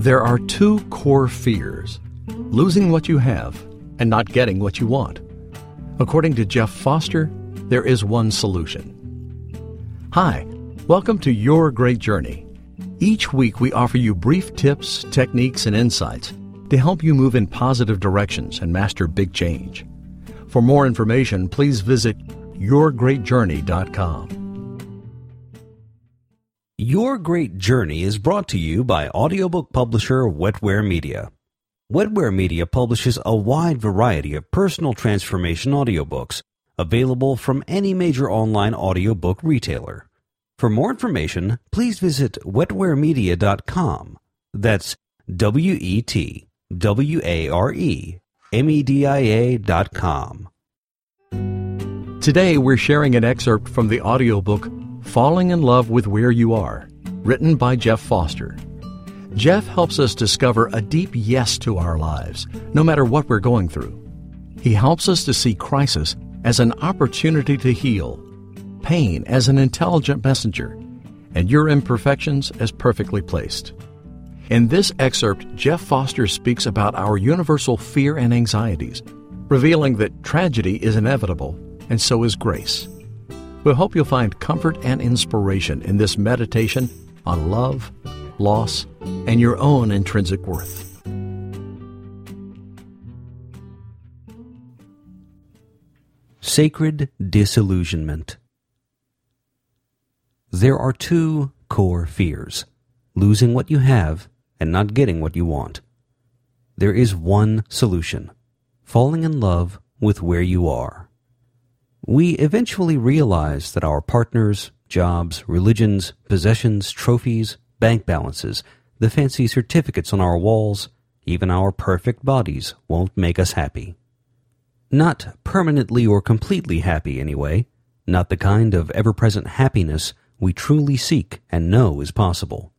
There are two core fears losing what you have and not getting what you want. According to Jeff Foster, there is one solution. Hi, welcome to Your Great Journey. Each week, we offer you brief tips, techniques, and insights to help you move in positive directions and master big change. For more information, please visit yourgreatjourney.com. Your Great Journey is brought to you by audiobook publisher Wetware Media. Wetware Media publishes a wide variety of personal transformation audiobooks available from any major online audiobook retailer. For more information, please visit wetwaremedia.com. That's W E T W A R E M E D I A.com. Today, we're sharing an excerpt from the audiobook Falling in Love with Where You Are, written by Jeff Foster. Jeff helps us discover a deep yes to our lives, no matter what we're going through. He helps us to see crisis as an opportunity to heal, pain as an intelligent messenger, and your imperfections as perfectly placed. In this excerpt, Jeff Foster speaks about our universal fear and anxieties, revealing that tragedy is inevitable and so is grace. We hope you'll find comfort and inspiration in this meditation on love, loss, and your own intrinsic worth. Sacred Disillusionment There are two core fears losing what you have and not getting what you want. There is one solution falling in love with where you are. We eventually realize that our partners, jobs, religions, possessions, trophies, bank balances, the fancy certificates on our walls, even our perfect bodies won't make us happy. Not permanently or completely happy, anyway. Not the kind of ever present happiness we truly seek and know is possible.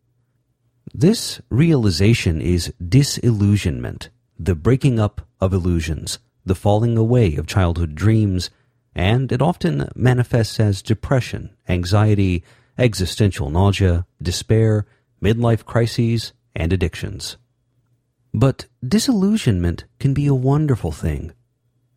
This realization is disillusionment, the breaking up of illusions, the falling away of childhood dreams, and it often manifests as depression, anxiety, existential nausea, despair, midlife crises, and addictions. But disillusionment can be a wonderful thing,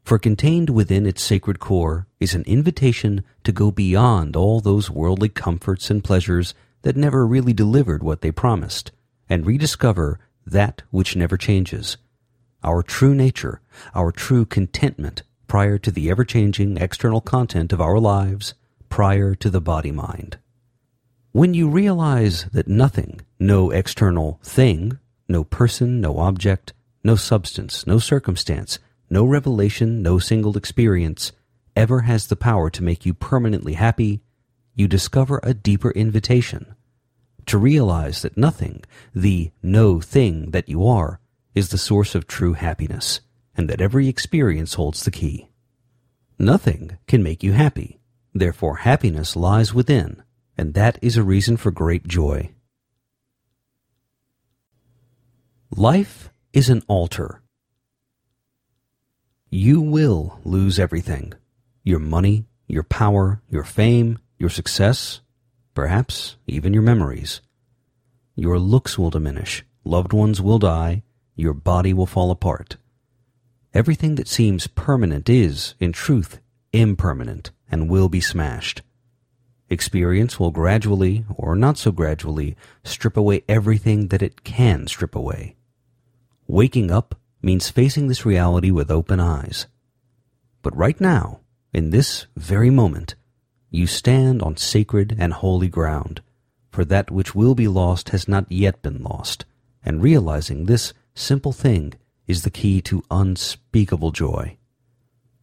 for contained within its sacred core is an invitation to go beyond all those worldly comforts and pleasures that never really delivered what they promised, and rediscover that which never changes, our true nature, our true contentment prior to the ever changing external content of our lives, prior to the body mind. When you realize that nothing, no external thing, no person, no object, no substance, no circumstance, no revelation, no single experience ever has the power to make you permanently happy, you discover a deeper invitation to realize that nothing, the no thing that you are, is the source of true happiness and that every experience holds the key. Nothing can make you happy. Therefore, happiness lies within, and that is a reason for great joy. Life is an altar. You will lose everything your money, your power, your fame, your success, perhaps even your memories. Your looks will diminish, loved ones will die, your body will fall apart. Everything that seems permanent is, in truth, impermanent and will be smashed. Experience will gradually, or not so gradually, strip away everything that it can strip away. Waking up means facing this reality with open eyes. But right now, in this very moment, you stand on sacred and holy ground, for that which will be lost has not yet been lost, and realizing this simple thing is the key to unspeakable joy.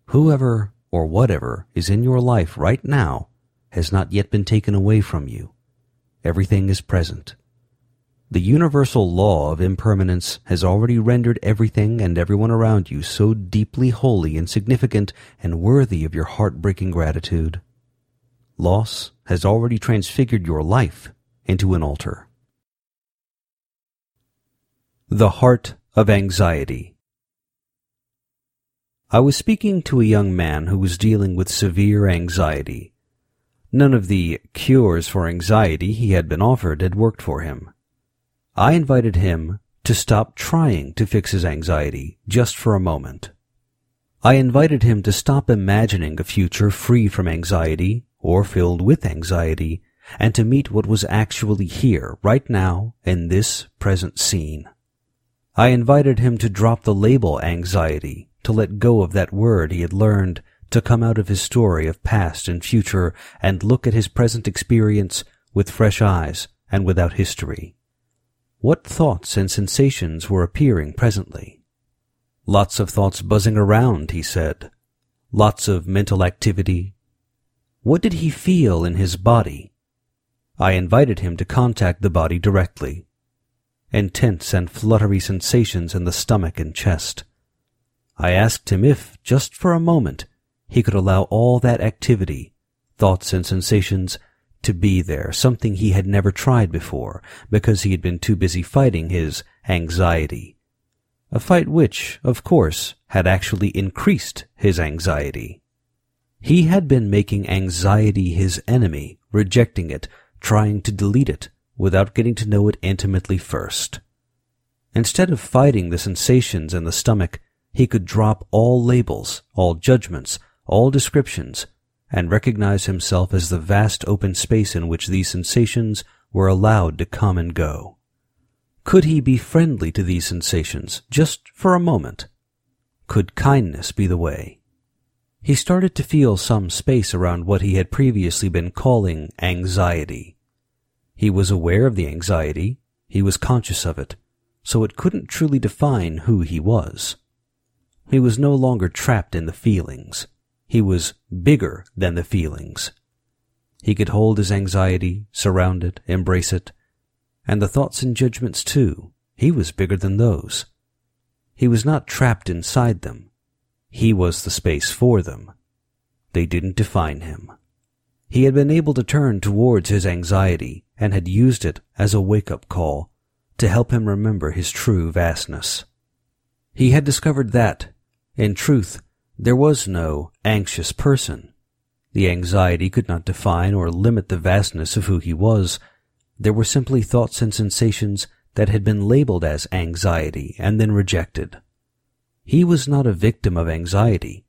Whoever or whatever is in your life right now has not yet been taken away from you. Everything is present. The universal law of impermanence has already rendered everything and everyone around you so deeply holy and significant and worthy of your heartbreaking gratitude. Loss has already transfigured your life into an altar. The Heart of Anxiety I was speaking to a young man who was dealing with severe anxiety. None of the cures for anxiety he had been offered had worked for him. I invited him to stop trying to fix his anxiety just for a moment. I invited him to stop imagining a future free from anxiety or filled with anxiety and to meet what was actually here right now in this present scene. I invited him to drop the label anxiety, to let go of that word he had learned, to come out of his story of past and future and look at his present experience with fresh eyes and without history. What thoughts and sensations were appearing presently? Lots of thoughts buzzing around, he said. Lots of mental activity. What did he feel in his body? I invited him to contact the body directly. Intense and fluttery sensations in the stomach and chest. I asked him if, just for a moment, he could allow all that activity, thoughts and sensations, to be there, something he had never tried before, because he had been too busy fighting his anxiety. A fight which, of course, had actually increased his anxiety. He had been making anxiety his enemy, rejecting it, trying to delete it, without getting to know it intimately first. Instead of fighting the sensations in the stomach, he could drop all labels, all judgments, all descriptions, and recognize himself as the vast open space in which these sensations were allowed to come and go. Could he be friendly to these sensations just for a moment? Could kindness be the way? He started to feel some space around what he had previously been calling anxiety. He was aware of the anxiety, he was conscious of it, so it couldn't truly define who he was. He was no longer trapped in the feelings. He was bigger than the feelings. He could hold his anxiety, surround it, embrace it, and the thoughts and judgments too. He was bigger than those. He was not trapped inside them. He was the space for them. They didn't define him. He had been able to turn towards his anxiety and had used it as a wake-up call to help him remember his true vastness. He had discovered that, in truth, there was no anxious person. The anxiety could not define or limit the vastness of who he was. There were simply thoughts and sensations that had been labeled as anxiety and then rejected. He was not a victim of anxiety.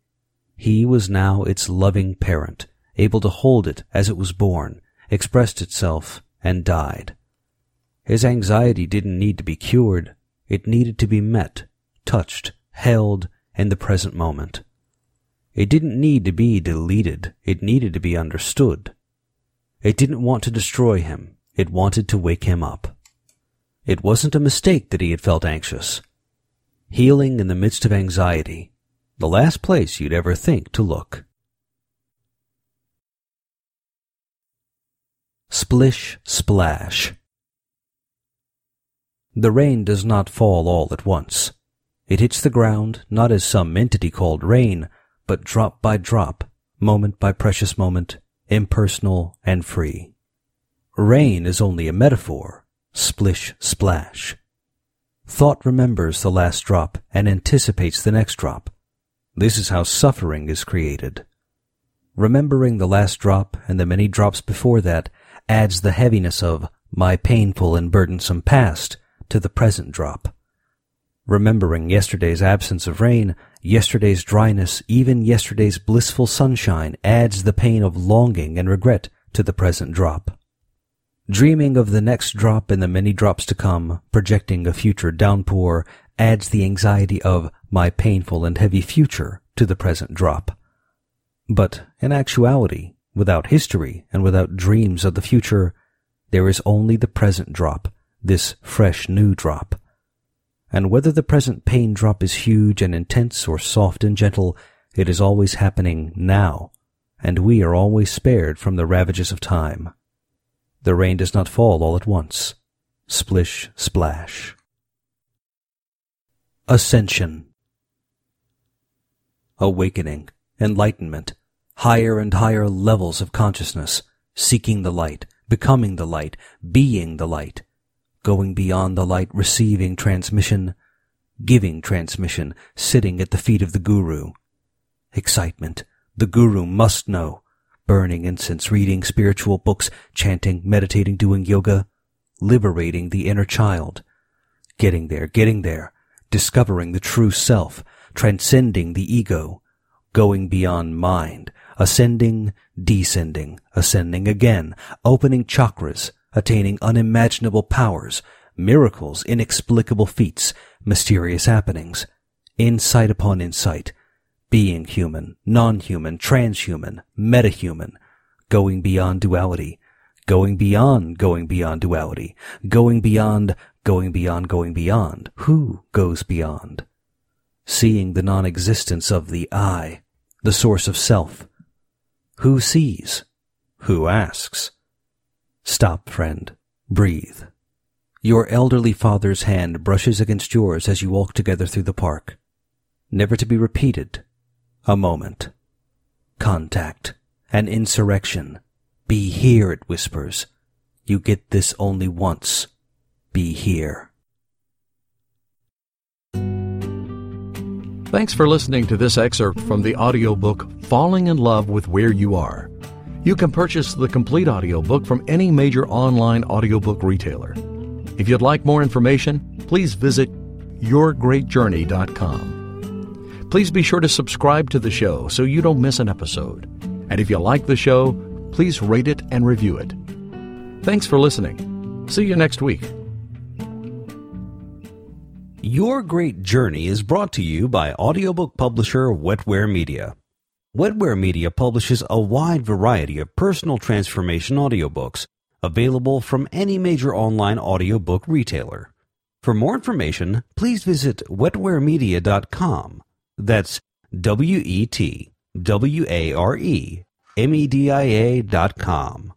He was now its loving parent, able to hold it as it was born, expressed itself, and died. His anxiety didn't need to be cured. It needed to be met, touched, held in the present moment. It didn't need to be deleted, it needed to be understood. It didn't want to destroy him, it wanted to wake him up. It wasn't a mistake that he had felt anxious. Healing in the midst of anxiety, the last place you'd ever think to look. Splish Splash The rain does not fall all at once. It hits the ground not as some entity called rain, but drop by drop, moment by precious moment, impersonal and free. Rain is only a metaphor, splish splash. Thought remembers the last drop and anticipates the next drop. This is how suffering is created. Remembering the last drop and the many drops before that adds the heaviness of my painful and burdensome past to the present drop. Remembering yesterday's absence of rain Yesterday's dryness, even yesterday's blissful sunshine, adds the pain of longing and regret to the present drop. Dreaming of the next drop and the many drops to come, projecting a future downpour, adds the anxiety of my painful and heavy future to the present drop. But in actuality, without history and without dreams of the future, there is only the present drop, this fresh new drop and whether the present pain drop is huge and intense or soft and gentle, it is always happening now, and we are always spared from the ravages of time. The rain does not fall all at once. Splish, splash. Ascension. Awakening, enlightenment, higher and higher levels of consciousness, seeking the light, becoming the light, being the light, going beyond the light, receiving transmission, giving transmission, sitting at the feet of the Guru. Excitement. The Guru must know. Burning incense, reading spiritual books, chanting, meditating, doing yoga, liberating the inner child. Getting there, getting there, discovering the true self, transcending the ego, going beyond mind, ascending, descending, ascending again, opening chakras, attaining unimaginable powers, miracles, inexplicable feats, mysterious happenings, insight upon insight, being human, non-human, transhuman, metahuman, going beyond duality, going beyond going beyond duality, going beyond going beyond going beyond. Who goes beyond? Seeing the non-existence of the I, the source of self. Who sees? Who asks? Stop, friend. Breathe. Your elderly father's hand brushes against yours as you walk together through the park. Never to be repeated. A moment. Contact. An insurrection. Be here, it whispers. You get this only once. Be here. Thanks for listening to this excerpt from the audiobook Falling in Love with Where You Are. You can purchase the complete audiobook from any major online audiobook retailer. If you'd like more information, please visit yourgreatjourney.com. Please be sure to subscribe to the show so you don't miss an episode. And if you like the show, please rate it and review it. Thanks for listening. See you next week. Your Great Journey is brought to you by audiobook publisher Wetware Media. Wetware Media publishes a wide variety of personal transformation audiobooks available from any major online audiobook retailer. For more information, please visit wetwaremedia.com. That's W E T W A R E M E D I A dot com.